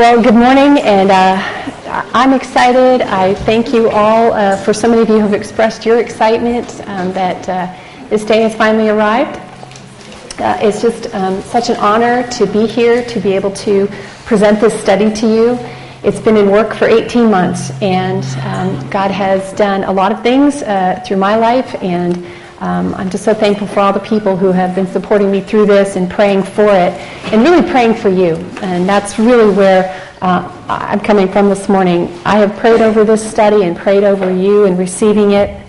Well, good morning, and uh, I'm excited. I thank you all uh, for so many of you who have expressed your excitement um, that uh, this day has finally arrived. Uh, it's just um, such an honor to be here, to be able to present this study to you. It's been in work for 18 months, and um, God has done a lot of things uh, through my life, and um, I'm just so thankful for all the people who have been supporting me through this and praying for it, and really praying for you. And that's really where uh, I'm coming from this morning. I have prayed over this study and prayed over you and receiving it,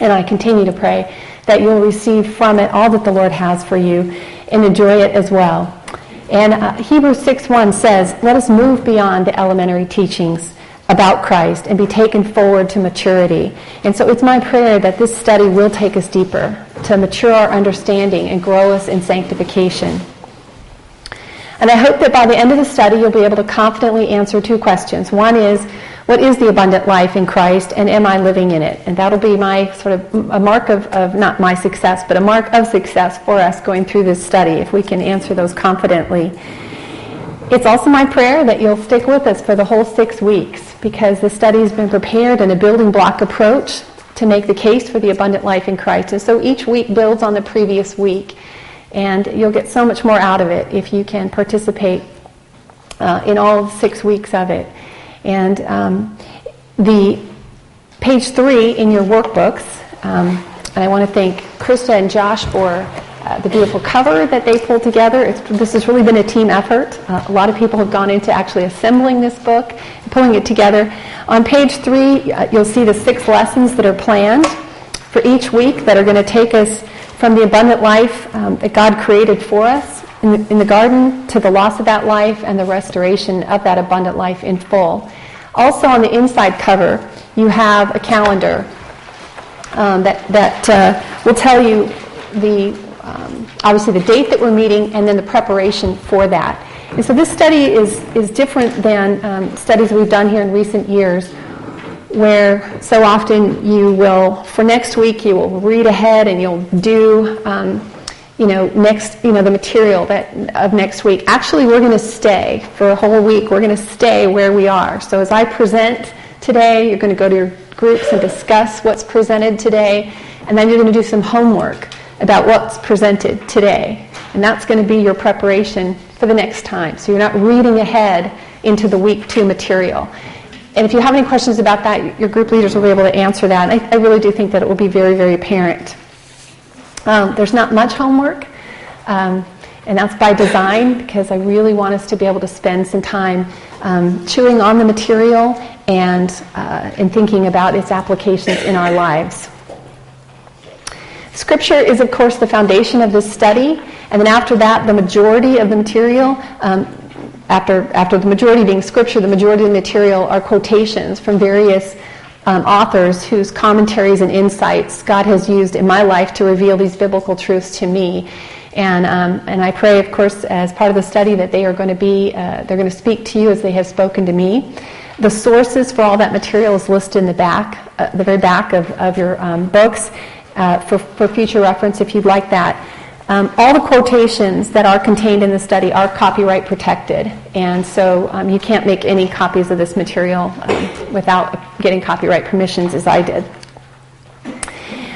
and I continue to pray that you'll receive from it all that the Lord has for you and enjoy it as well. And uh, Hebrews 6.1 says, let us move beyond the elementary teachings about Christ and be taken forward to maturity. And so it's my prayer that this study will take us deeper, to mature our understanding and grow us in sanctification. And I hope that by the end of the study, you'll be able to confidently answer two questions. One is, what is the abundant life in Christ, and am I living in it? And that'll be my sort of a mark of, of not my success, but a mark of success for us going through this study, if we can answer those confidently. It's also my prayer that you'll stick with us for the whole six weeks because the study has been prepared in a building block approach to make the case for the abundant life in Christ. And so each week builds on the previous week. And you'll get so much more out of it if you can participate uh, in all six weeks of it. And um, the page three in your workbooks, um, and I want to thank Krista and Josh for uh, the beautiful cover that they pulled together. It's, this has really been a team effort. Uh, a lot of people have gone into actually assembling this book pulling it together. On page three, uh, you'll see the six lessons that are planned for each week that are going to take us from the abundant life um, that God created for us in the, in the garden to the loss of that life and the restoration of that abundant life in full. Also, on the inside cover, you have a calendar um, that, that uh, will tell you the obviously the date that we're meeting and then the preparation for that. And so this study is, is different than um, studies we've done here in recent years where so often you will, for next week, you will read ahead and you'll do, um, you know, next, you know, the material that of next week. Actually, we're going to stay for a whole week. We're going to stay where we are. So as I present today, you're going to go to your groups and discuss what's presented today, and then you're going to do some homework about what's presented today. And that's going to be your preparation for the next time. So you're not reading ahead into the week two material. And if you have any questions about that, your group leaders will be able to answer that. I, I, really do think that it will be very, very apparent. Um, there's not much homework, um, and that's by design because I really want us to be able to spend some time um, chewing on the material and, uh, and thinking about its applications in our lives. Scripture is, of course, the foundation of this study, and then after that, the majority of the material um, after, after the majority being scripture, the majority of the material are quotations from various um, authors whose commentaries and insights God has used in my life to reveal these biblical truths to me. And, um, and I pray, of course, as part of the study that they are going to be, uh, they're going to speak to you as they have spoken to me. The sources for all that material is listed in the back, uh, the very back of, of your um, books uh, for, for future reference if you'd like that. Um, all the quotations that are contained in the study are copyright protected, and so um, you can't make any copies of this material um, without getting copyright permissions, as I did.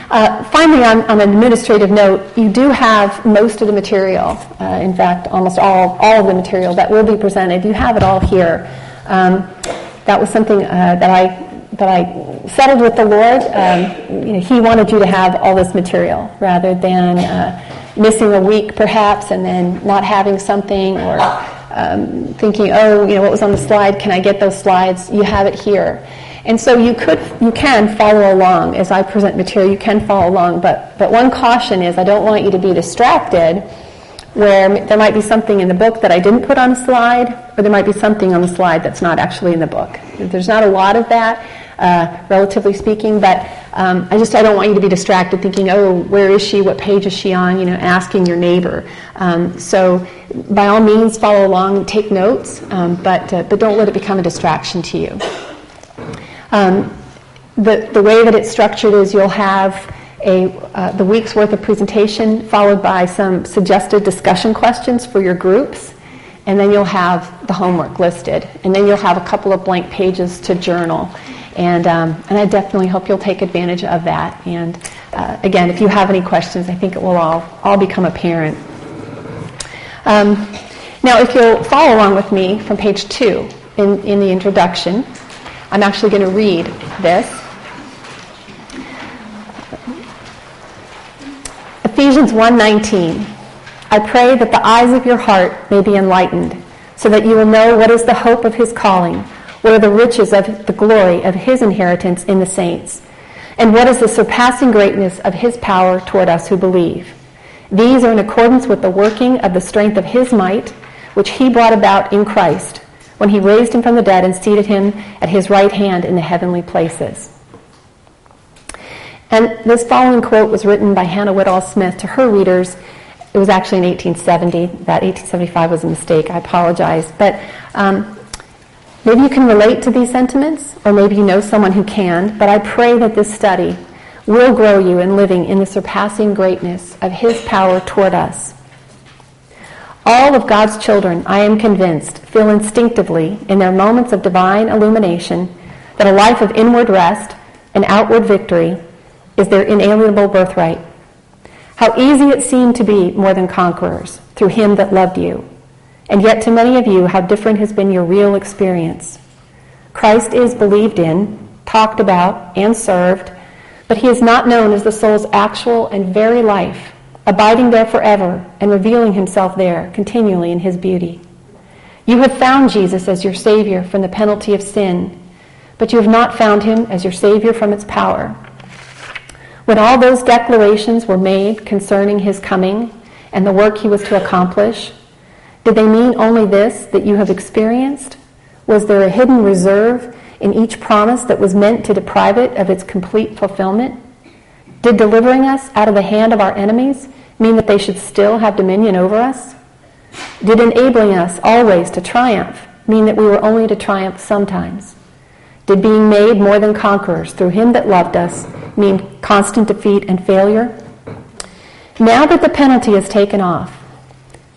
Uh, finally, on, on, an administrative note, you do have most of the material, uh, in fact, almost all, all of the material that will be presented. You have it all here. Um, that was something uh, that I that I settled with the Lord. Um, you know, he wanted you to have all this material rather than uh, missing a week perhaps and then not having something or um, thinking, oh, you know, what was on the slide? Can I get those slides? You have it here. And so you could, you can follow along as I present material. You can follow along, but but one caution is I don't want you to be distracted, where there might be something in the book that I didn't put on a slide, or there might be something on the slide that's not actually in the book. There's not a lot of that uh, relatively speaking. But um, I just I don't want you to be distracted thinking, oh, where is she? What page is she on? You know, asking your neighbor. Um, so by all means, follow along, take notes, um, but uh, but don't let it become a distraction to you. Um, the the way that it's structured is you'll have. A, uh, the week's worth of presentation followed by some suggested discussion questions for your groups and then you'll have the homework listed, and then you'll have a couple of blank pages to journal. And, um, and I definitely hope you'll take advantage of that. And uh, again, if you have any questions, I think it will all, all become apparent. Um, now, if you'll follow along with me from page two in, in the introduction, I'm actually going to read this. Ephesians 1:19. I pray that the eyes of your heart may be enlightened, so that you will know what is the hope of his calling, what are the riches of the glory of his inheritance in the saints, and what is the surpassing greatness of his power toward us who believe. These are in accordance with the working of the strength of his might, which he brought about in Christ, when he raised him from the dead and seated him at his right hand in the heavenly places. And this following quote was written by Hannah Whitall Smith to her readers. It was actually in 1870. That 1875 was a mistake. I apologize. But um, maybe you can relate to these sentiments, or maybe you know someone who can. But I pray that this study will grow you in living in the surpassing greatness of His power toward us. All of God's children, I am convinced, feel instinctively in their moments of divine illumination that a life of inward rest and outward victory is their inalienable birthright. How easy it seemed to be more than conquerors through Him that loved you. And yet, to many of you, how different has been your real experience. Christ is believed in, talked about, and served but he is not known as the soul's actual and very life, abiding there forever and revealing himself there continually in his beauty. You have found Jesus as your Savior from the penalty of sin, but you have not found him as your Savior from its power. When all those declarations were made concerning his coming and the work he was to accomplish, did they mean only this that you have experienced? Was there a hidden reserve in each promise that was meant to deprive it of its complete fulfillment? Did delivering us out of the hand of our enemies mean that they should still have dominion over us? Did enabling us always to triumph mean that we were only to triumph sometimes? Did being made more than conquerors through him that loved us mean constant defeat and failure? Now that the penalty is taken off,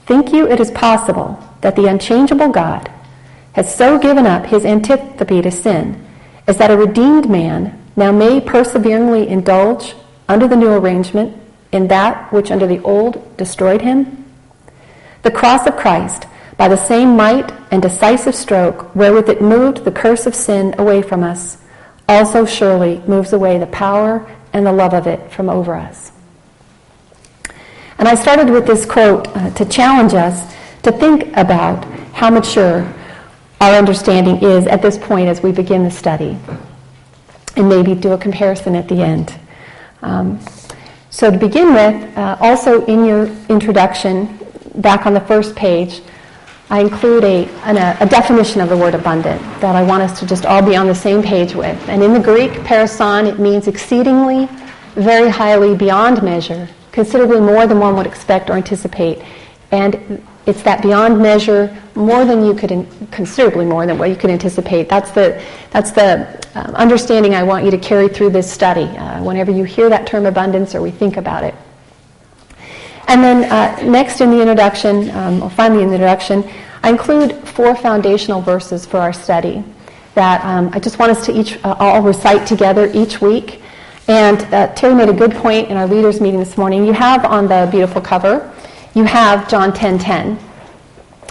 think you it is possible that the unchangeable God, has so given up his antipathy to sin as that a redeemed man now may perseveringly indulge under the new arrangement in that which under the old destroyed him? The cross of Christ, by the same might and decisive stroke wherewith it moved the curse of sin away from us, also surely moves away the power and the love of it from over us. And I started with this quote uh, to challenge us to think about how mature our understanding is at this point as we begin the study, and maybe do a comparison at the end. Um, so, to begin with, uh, also in your introduction, back on the first page, I include a, an, a, definition of the word abundant that I want us to just all be on the same page with. And in the Greek, perisson, it means exceedingly, very highly, beyond measure, considerably more than one would expect or anticipate. And it's that beyond measure, more than you could, considerably more than what you could anticipate. That's the, that's the um, understanding I want you to carry through this study uh, whenever you hear that term abundance or we think about it. And then uh, next in the introduction, um, or finally in the introduction, I include four foundational verses for our study that um, I just want us to each uh, all recite together each week. And uh, Terry made a good point in our leaders meeting this morning. You have on the beautiful cover you have John 10:10. 10, 10.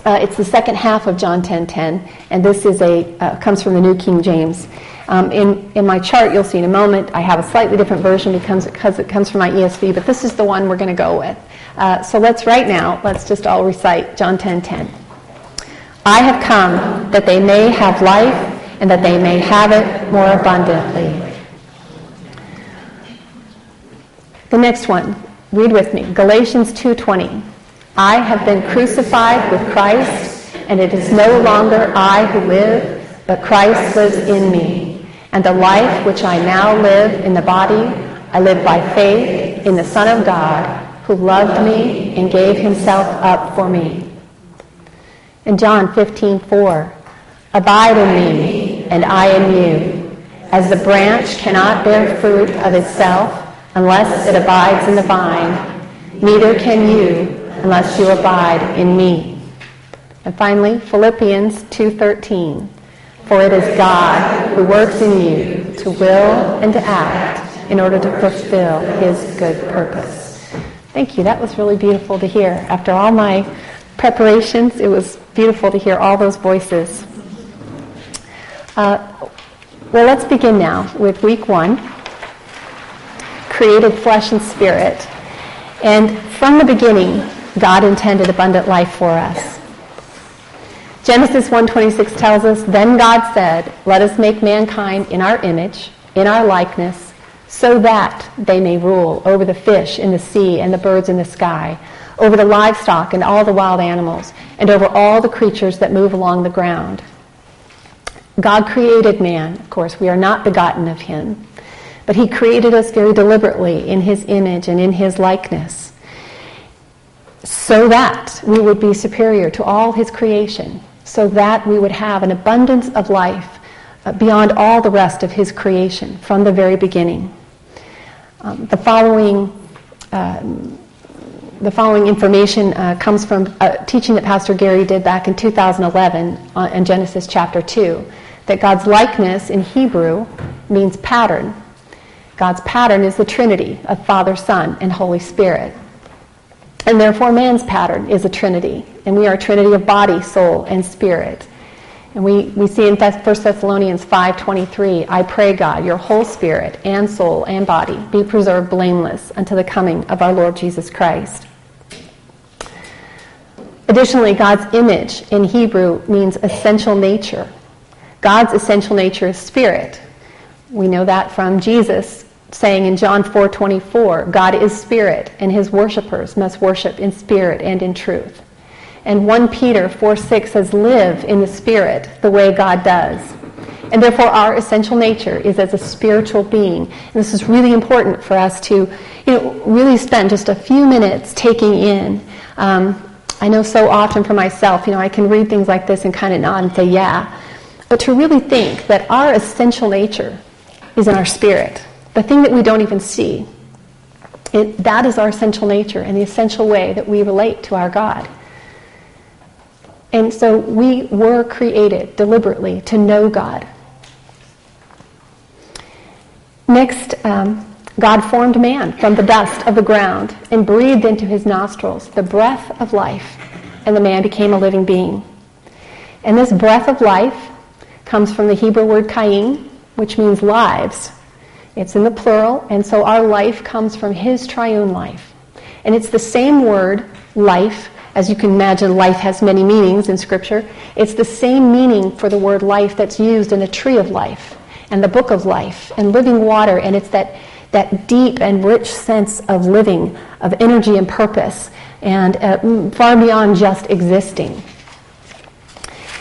uh, it's the second half of John 10:10, 10, and this is a uh, comes from the New King James. Um, in, in my chart, you'll see in a moment, I have a slightly different version because, because it comes from my ESV, but this is the one we're going to go with. Uh, so let's right now, let's just all recite John 10:10. 10, I have come that they may have life and that they may have it more abundantly. The next one, Read with me. Galatians 2:20. I have been crucified with Christ, and it is no longer I who live, but Christ lives in me. And the life which I now live in the body, I live by faith in the Son of God, who loved me and gave himself up for me. In John 15:4, Abide in me, and I in you. As the branch cannot bear fruit of itself unless it abides in the vine, neither can you unless you abide in me. And finally, Philippians 2:13. For it is God who works in you to will and to act in order to fulfill his good purpose. Thank you. That was really beautiful to hear. After all my preparations, it was beautiful to hear all those voices. Uh, well, let's begin now with week one created flesh and spirit. And from the beginning, God intended abundant life for us. Genesis 1:26 tells us, "Then God said, let us make mankind in our image, in our likeness, so that they may rule over the fish in the sea and the birds in the sky, over the livestock and all the wild animals, and over all the creatures that move along the ground." God created man. Of course, we are not begotten of him. But he created us very deliberately in his image and in his likeness so that we would be superior to all his creation so that we would have an abundance of life uh, beyond all the rest of his creation from the very beginning. Um, the following um, the following information uh, comes from a teaching that Pastor Gary did back in 2011 uh, in Genesis chapter 2, that God's likeness in Hebrew means pattern. God's pattern is the Trinity of Father, Son, and Holy Spirit. And therefore, man's pattern is a trinity. And we are a trinity of body, soul, and spirit. And we, we see in 1 Thessalonians 5.23, I pray, God, your whole spirit and soul and body be preserved blameless until the coming of our Lord Jesus Christ. Additionally, God's image in Hebrew means essential nature. God's essential nature is spirit. We know that from Jesus saying in John 4:24, God is spirit and his worshipers must worship in spirit and in truth. And 1 Peter 4:6 says live in the spirit the way God does. And therefore our essential nature is as a spiritual being. And this is really important for us to you know, really spend just a few minutes taking in. Um, I know so often for myself, you know, I can read things like this and kind of nod and say, yeah. But to really think that our essential nature is in our spirit the thing that we don't even see. It, that is our essential nature and the essential way that we relate to our God. And so we were created deliberately to know God. Next, um, God formed man from the dust of the ground and breathed into his nostrils the breath of life, and the man became a living being. And this breath of life comes from the Hebrew word kaim, which means lives, it's in the plural, and so our life comes from His triune life. And it's the same word, life, as you can imagine, life has many meanings in Scripture. It's the same meaning for the word life that's used in the tree of life and the book of life and living water, and it's that, that deep and rich sense of living, of energy and purpose, and uh, far beyond just existing.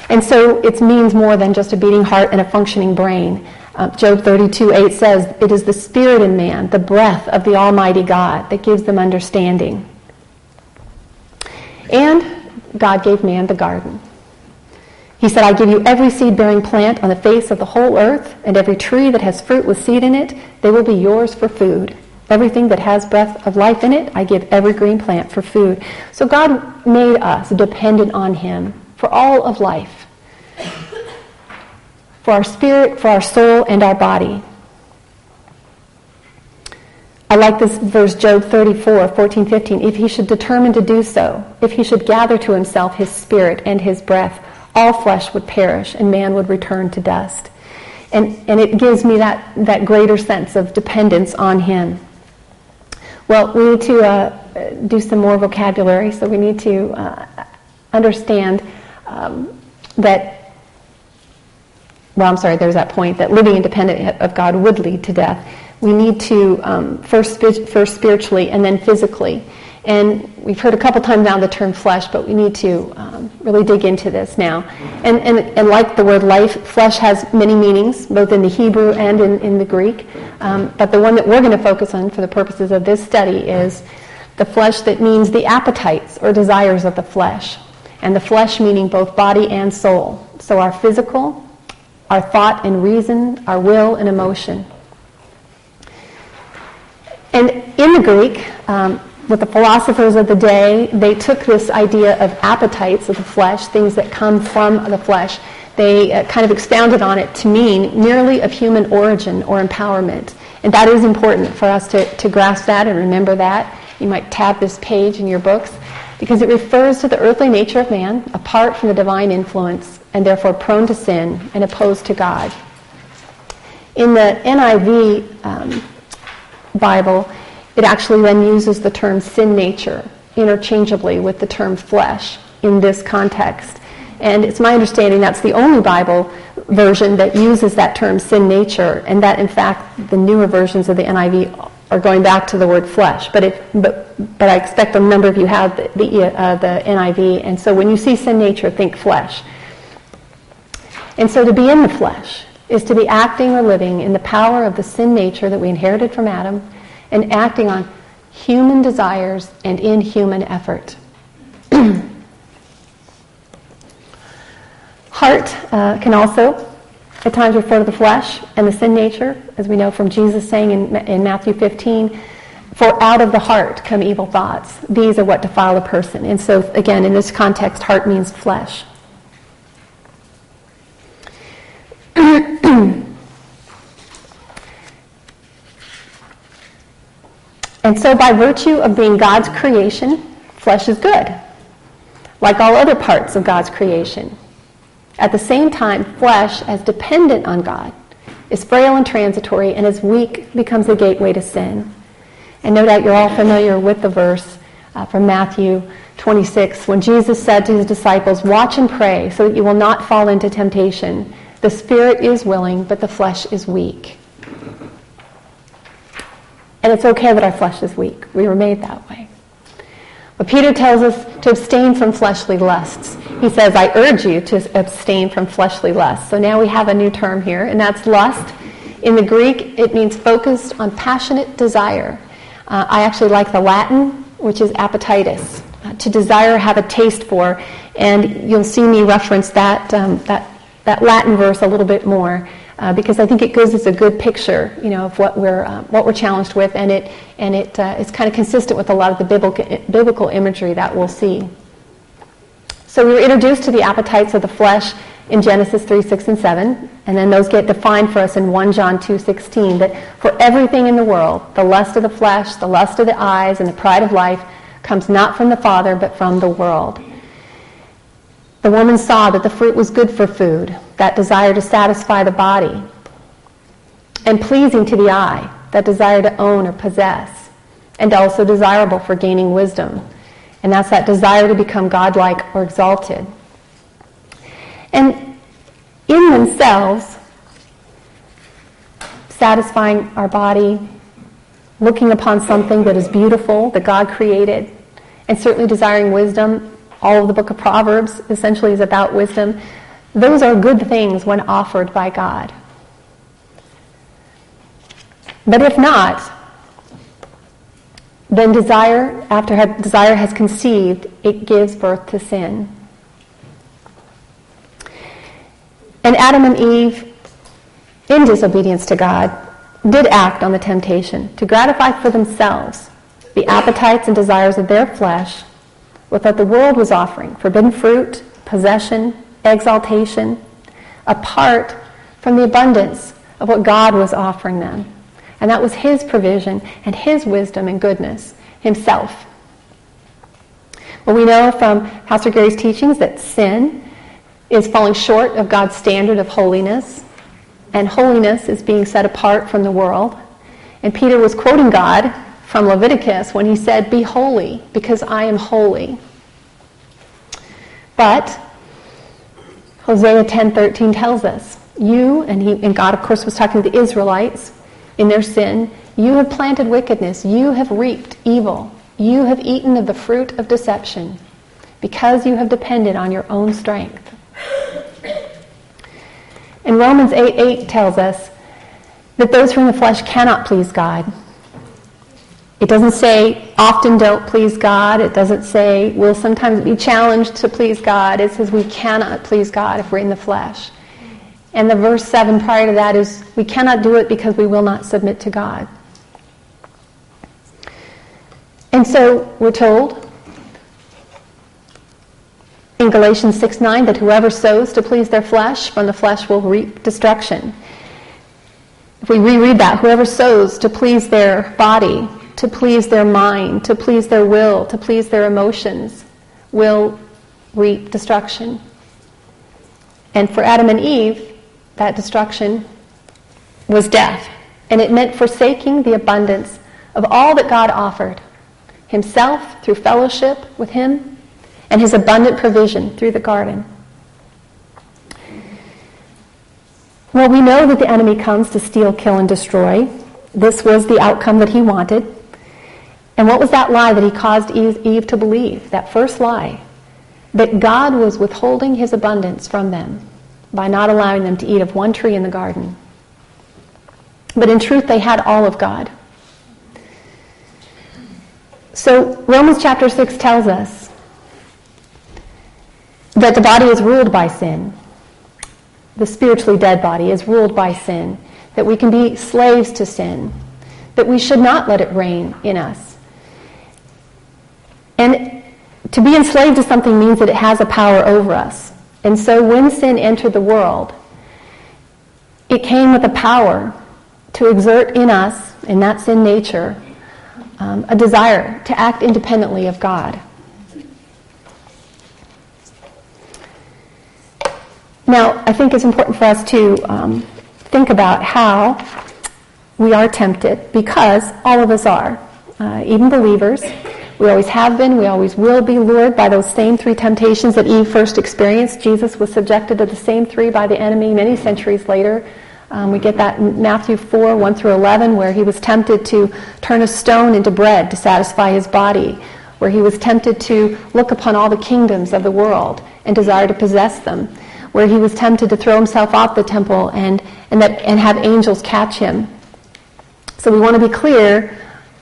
And so it means more than just a beating heart and a functioning brain. Uh, Job 32 8 says, It is the spirit in man, the breath of the Almighty God, that gives them understanding. And God gave man the garden. He said, I give you every seed bearing plant on the face of the whole earth, and every tree that has fruit with seed in it, they will be yours for food. Everything that has breath of life in it, I give every green plant for food. So God made us dependent on Him for all of life for our spirit, for our soul, and our body. I like this verse, Job 34, 14, 15. If he should determine to do so, if he should gather to himself his spirit and his breath, all flesh would perish and man would return to dust. And, and it gives me that, that greater sense of dependence on him. Well, we need to uh, do some more vocabulary, so we need to uh, understand um, that well, I'm sorry, there's that point that living independent of God would lead to death. We need to um, first, first spiritually and then physically. And we've heard a couple times now the term flesh, but we need to um, really dig into this now. And, and, and like the word life, flesh has many meanings, both in the Hebrew and in, in the Greek. Um, but the one that we're going to focus on for the purposes of this study is the flesh that means the appetites or desires of the flesh. And the flesh meaning both body and soul. So our physical, our thought and reason, our will and emotion. And in the Greek, um, with the philosophers of the day, they took this idea of appetites of the flesh, things that come from the flesh, they uh, kind of expounded on it to mean merely of human origin or empowerment. And that is important for us to, to grasp that and remember that. You might tab this page in your books because it refers to the earthly nature of man apart from the divine influence and therefore prone to sin and opposed to God. In the NIV um, Bible, it actually then uses the term sin nature interchangeably with the term flesh in this context. And it's my understanding that's the only Bible version that uses that term sin nature, and that in fact the newer versions of the NIV are going back to the word flesh. But, it, but, but I expect a number of you have the, the, uh, the NIV, and so when you see sin nature, think flesh. And so to be in the flesh is to be acting or living in the power of the sin nature that we inherited from Adam and acting on human desires and in human effort. Heart uh, can also at times refer to the flesh and the sin nature, as we know from Jesus saying in, in Matthew 15, for out of the heart come evil thoughts. These are what defile a person. And so, again, in this context, heart means flesh. and so, by virtue of being God's creation, flesh is good, like all other parts of God's creation. At the same time, flesh, as dependent on God, is frail and transitory, and as weak, becomes a gateway to sin. And no doubt you're all familiar with the verse uh, from Matthew 26 when Jesus said to his disciples, Watch and pray so that you will not fall into temptation. The spirit is willing, but the flesh is weak. And it's okay that our flesh is weak. We were made that way. But Peter tells us to abstain from fleshly lusts. He says, I urge you to abstain from fleshly lusts. So now we have a new term here, and that's lust. In the Greek, it means focused on passionate desire. Uh, I actually like the Latin, which is appetitus, uh, to desire, have a taste for. And you'll see me reference that, um, that, that Latin verse a little bit more uh, because I think it gives us a good picture, you know, of what we're uh, what we're challenged with, and it and it uh, it's kind of consistent with a lot of the biblical biblical imagery that we'll see. So we were introduced to the appetites of the flesh in Genesis 3, 6, and 7, and then those get defined for us in 1 John 2, 16, that for everything in the world, the lust of the flesh, the lust of the eyes, and the pride of life comes not from the Father, but from the world. The woman saw that the fruit was good for food, that desire to satisfy the body, and pleasing to the eye, that desire to own or possess, and also desirable for gaining wisdom. And that's that desire to become godlike or exalted. And in themselves, satisfying our body, looking upon something that is beautiful, that God created, and certainly desiring wisdom all of the book of Proverbs essentially is about wisdom. Those are good things when offered by God. But if not, then desire, after desire has conceived, it gives birth to sin. And Adam and Eve, in disobedience to God, did act on the temptation to gratify for themselves the appetites and desires of their flesh with what the world was offering forbidden fruit, possession, exaltation, apart from the abundance of what God was offering them. And that was His provision and His wisdom and goodness Himself. Well, we know from Pastor Gary's teachings that sin is falling short of God's standard of holiness, and holiness is being set apart from the world. And Peter was quoting God from Leviticus when he said, Be holy, because I am holy. But Hosea 10:13 tells us, you and he and God of course was talking to the Israelites in their sin, you have planted wickedness, you have reaped evil. You have eaten of the fruit of deception because you have depended on your own strength. And Romans 8 8 tells us that those in the flesh cannot please God. It doesn't say often don't please God. It doesn't say we'll sometimes be challenged to please God. It says we cannot please God if we're in the flesh. And the verse 7 prior to that is we cannot do it because we will not submit to God. And so we're told in Galatians 6 9 that whoever sows to please their flesh, from the flesh will reap destruction. If we reread that, whoever sows to please their body, to please their mind, to please their will, to please their emotions, will reap destruction. And for Adam and Eve, that destruction was death. And it meant forsaking the abundance of all that God offered Himself through fellowship with Him, and His abundant provision through the garden. Well, we know that the enemy comes to steal, kill, and destroy. This was the outcome that he wanted. And what was that lie that he caused Eve, to believe? That first lie that God was withholding his abundance from them by not allowing them to eat of one tree in the garden. But in truth, they had all of God. So Romans chapter 6 tells us that the body is ruled by sin. The spiritually dead body is ruled by sin. That we can be slaves to sin. That we should not let it reign in us. And to be enslaved to something means that it has a power over us. And so when sin entered the world, it came with a power to exert in us, in that sin nature, um, a desire to act independently of God. Now, I think it's important for us to um, think about how we are tempted, because all of us are, uh, even believers. We always have been, we always will be lured by those same three temptations that Eve first experienced. Jesus was subjected to the same three by the enemy many centuries later. Um, we get that in Matthew 4, 1 through 11, where he was tempted to turn a stone into bread to satisfy his body, where he was tempted to look upon all the kingdoms of the world and desire to possess them, where he was tempted to throw himself off the temple and, and, that, and have angels catch him. So we want to be clear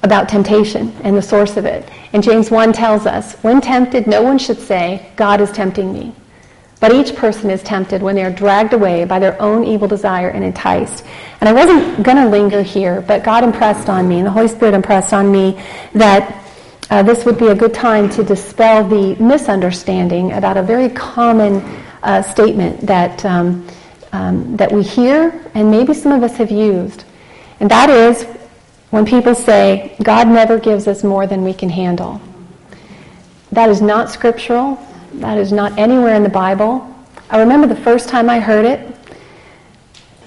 about temptation and the source of it. And James 1 tells us, when tempted, no one should say, God is tempting me. But each person is tempted when they are dragged away by their own evil desire and enticed. And I wasn't going to linger here, but God impressed on me, and the Holy Spirit impressed on me that uh, this would be a good time to dispel the misunderstanding about a very common uh, statement that, um, um, that we hear and maybe some of us have used. And that is when people say, God never gives us more than we can handle. That is not scriptural. That is not anywhere in the Bible. I remember the first time I heard it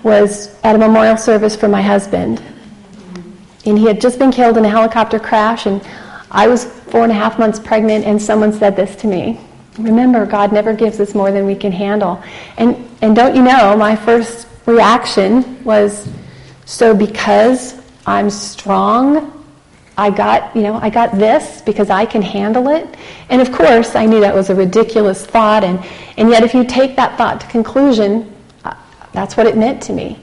was at a memorial service for my husband. And he had just been killed in a helicopter crash, and I was four and a half months pregnant, and someone said this to me. Remember, God never gives us more than we can handle. And, and don't you know, my first reaction was, so because I'm strong. I got, you know, I got this because I can handle it. And of course, I knew that was a ridiculous thought. And, and yet, if you take that thought to conclusion, uh, that's what it meant to me.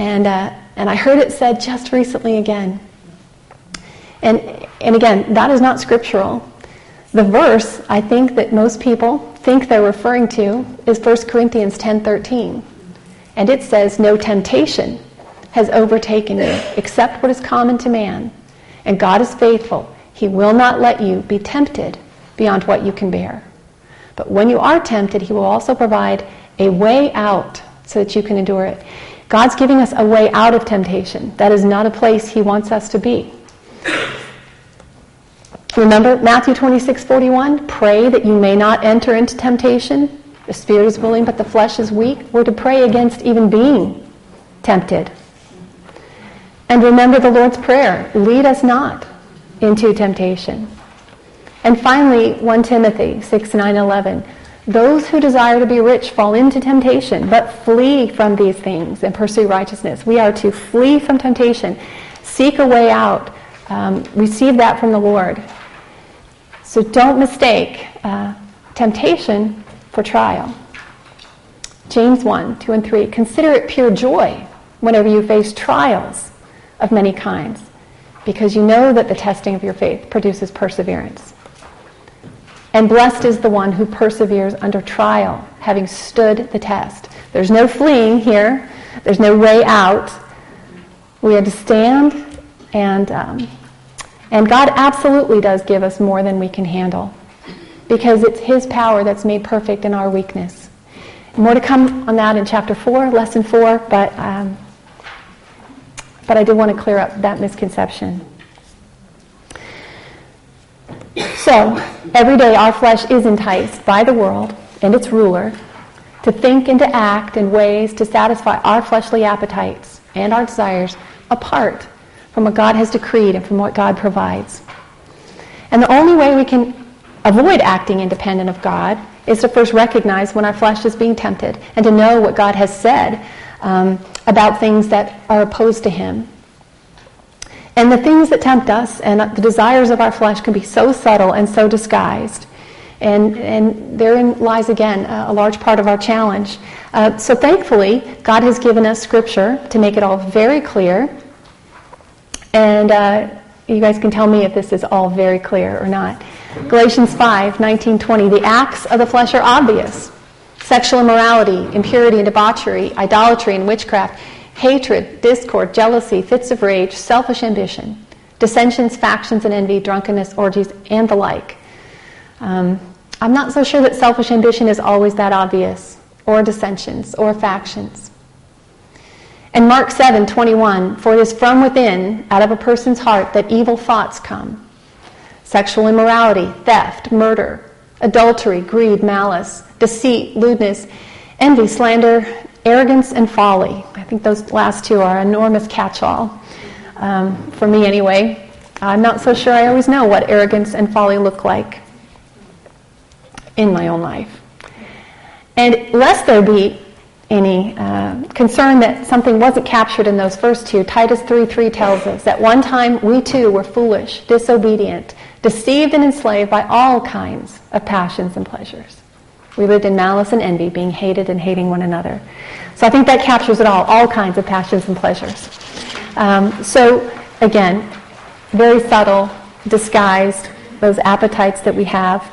And, uh, and I heard it said just recently again. And, and again, that is not scriptural. The verse I think that most people think they're referring to is 1 Corinthians 10:13. And it says no temptation has overtaken you, except what is common to man. And God is faithful. He will not let you be tempted beyond what you can bear. But when you are tempted, He will also provide a way out so that you can endure it. God's giving us a way out of temptation. That is not a place He wants us to be. Remember Matthew 26, 41? Pray that you may not enter into temptation. The spirit is willing, but the flesh is weak. We're to pray against even being tempted. And remember the Lord's Prayer lead us not into temptation. And finally, 1 Timothy 6 9 11. Those who desire to be rich fall into temptation, but flee from these things and pursue righteousness. We are to flee from temptation, seek a way out, um, receive that from the Lord. So don't mistake uh, temptation for trial. James 1 2 and 3. Consider it pure joy whenever you face trials of many kinds, because you know that the testing of your faith produces perseverance. And blessed is the one who perseveres under trial, having stood the test. There's no fleeing here, there's no way out. We have to stand and, um, And God absolutely does give us more than we can handle because it's His power that's made perfect in our weakness. More to come on that in chapter 4, lesson 4, but, um, but I did want to clear up that misconception. So, every day our flesh is enticed by the world and its ruler to think and to act in ways to satisfy our fleshly appetites and our desires apart from what God has decreed and from what God provides. And the only way we can avoid acting independent of God is to first recognize when our flesh is being tempted and to know what God has said um, about things that are opposed to Him. And the things that tempt us and the desires of our flesh can be so subtle and so disguised. And, and therein lies again a, large part of our challenge. Uh, so thankfully, God has given us scripture to make it all very clear. And uh, you guys can tell me if this is all very clear or not. Galatians 5, 19, 20. The acts of the flesh are obvious. Sexual immorality, impurity and debauchery, idolatry and witchcraft, hatred, discord, jealousy, fits of rage, selfish ambition, dissensions, factions and envy, drunkenness, orgies, and the like. Um, I'm not so sure that selfish ambition is always that obvious, or dissensions, or factions. And Mark 7, 21, for it is from within, out of a person's heart, that evil thoughts come sexual immorality, theft, murder, adultery, greed, malice, deceit, lewdness, envy, slander, arrogance, and folly. I think those last two are enormous catch all, um, for me anyway. I'm not so sure I always know what arrogance and folly look like in my own life. And lest there be any uh, concern that something wasn't captured in those first two, Titus 3:3 tells us that one time we too were foolish, disobedient, deceived and enslaved by all kinds of passions and pleasures. We lived in malice and envy, being hated and hating one another. So I think that captures it all, all kinds of passions and pleasures. Um, so again, very subtle, disguised, those appetites that we have.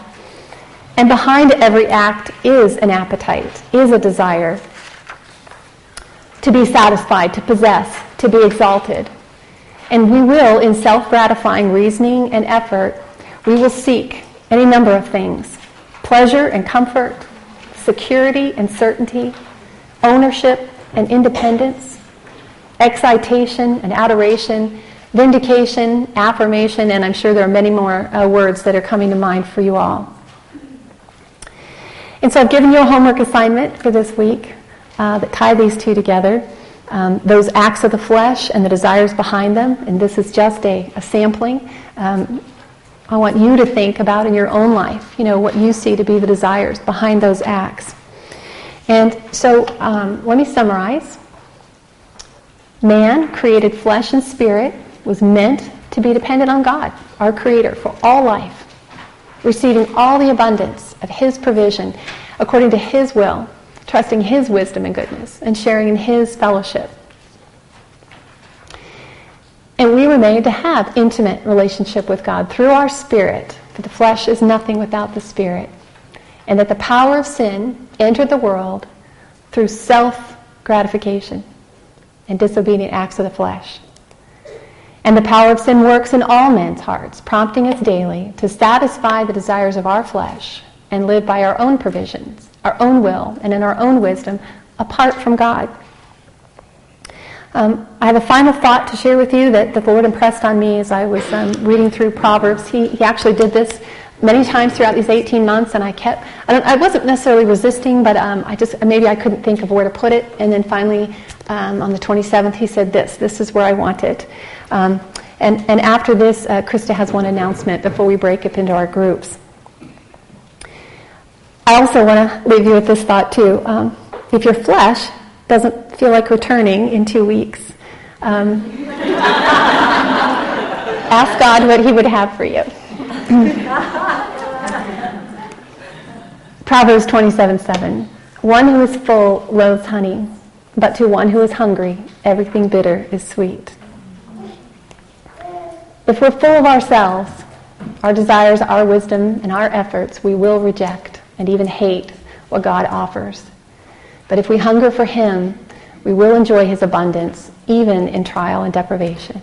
And behind every act is an appetite, is a desire to be satisfied, to possess, to be exalted. And we will, in self gratifying reasoning and effort, we will seek any number of things pleasure and comfort, security and certainty, ownership and independence, excitation and adoration, vindication, affirmation, and I'm sure there are many more uh, words that are coming to mind for you all. And so I've given you a homework assignment for this week uh, that tie these two together um, those acts of the flesh and the desires behind them. And this is just a, a sampling. Um, I want you to think about in your own life, you know, what you see to be the desires behind those acts. And so um, let me summarize. Man, created flesh and spirit, was meant to be dependent on God, our Creator, for all life, receiving all the abundance of His provision according to His will trusting His wisdom and goodness, and sharing in His fellowship. And we were made to have intimate relationship with God through our spirit, for the flesh is nothing without the spirit. And that the power of sin entered the world through self gratification and disobedient acts of the flesh. And the power of sin works in all men's hearts, prompting us daily to satisfy the desires of our flesh and live by our own provisions our own will and in our own wisdom apart from God. Um, I have a final thought to share with you that, that the Lord impressed on me as I was um, reading through Proverbs. He, he actually did this many times throughout these 18 months, and I kept, I, I wasn't necessarily resisting, but um, I just, maybe I couldn't think of where to put it. And then finally, um, on the 27th, he said this, this is where I want it. Um, and, and after this, uh, Krista has one announcement before we break up into our groups. I also want to leave you with this thought too. Um, if your flesh doesn't feel like returning in two weeks, um, ask God what He would have for you. Proverbs 27 7. One who is full loathes honey, but to one who is hungry, everything bitter is sweet. If we're full of ourselves, our desires, our wisdom, and our efforts, we will reject and even hate what God offers. But if we hunger for Him, we will enjoy His abundance, even in trial and deprivation.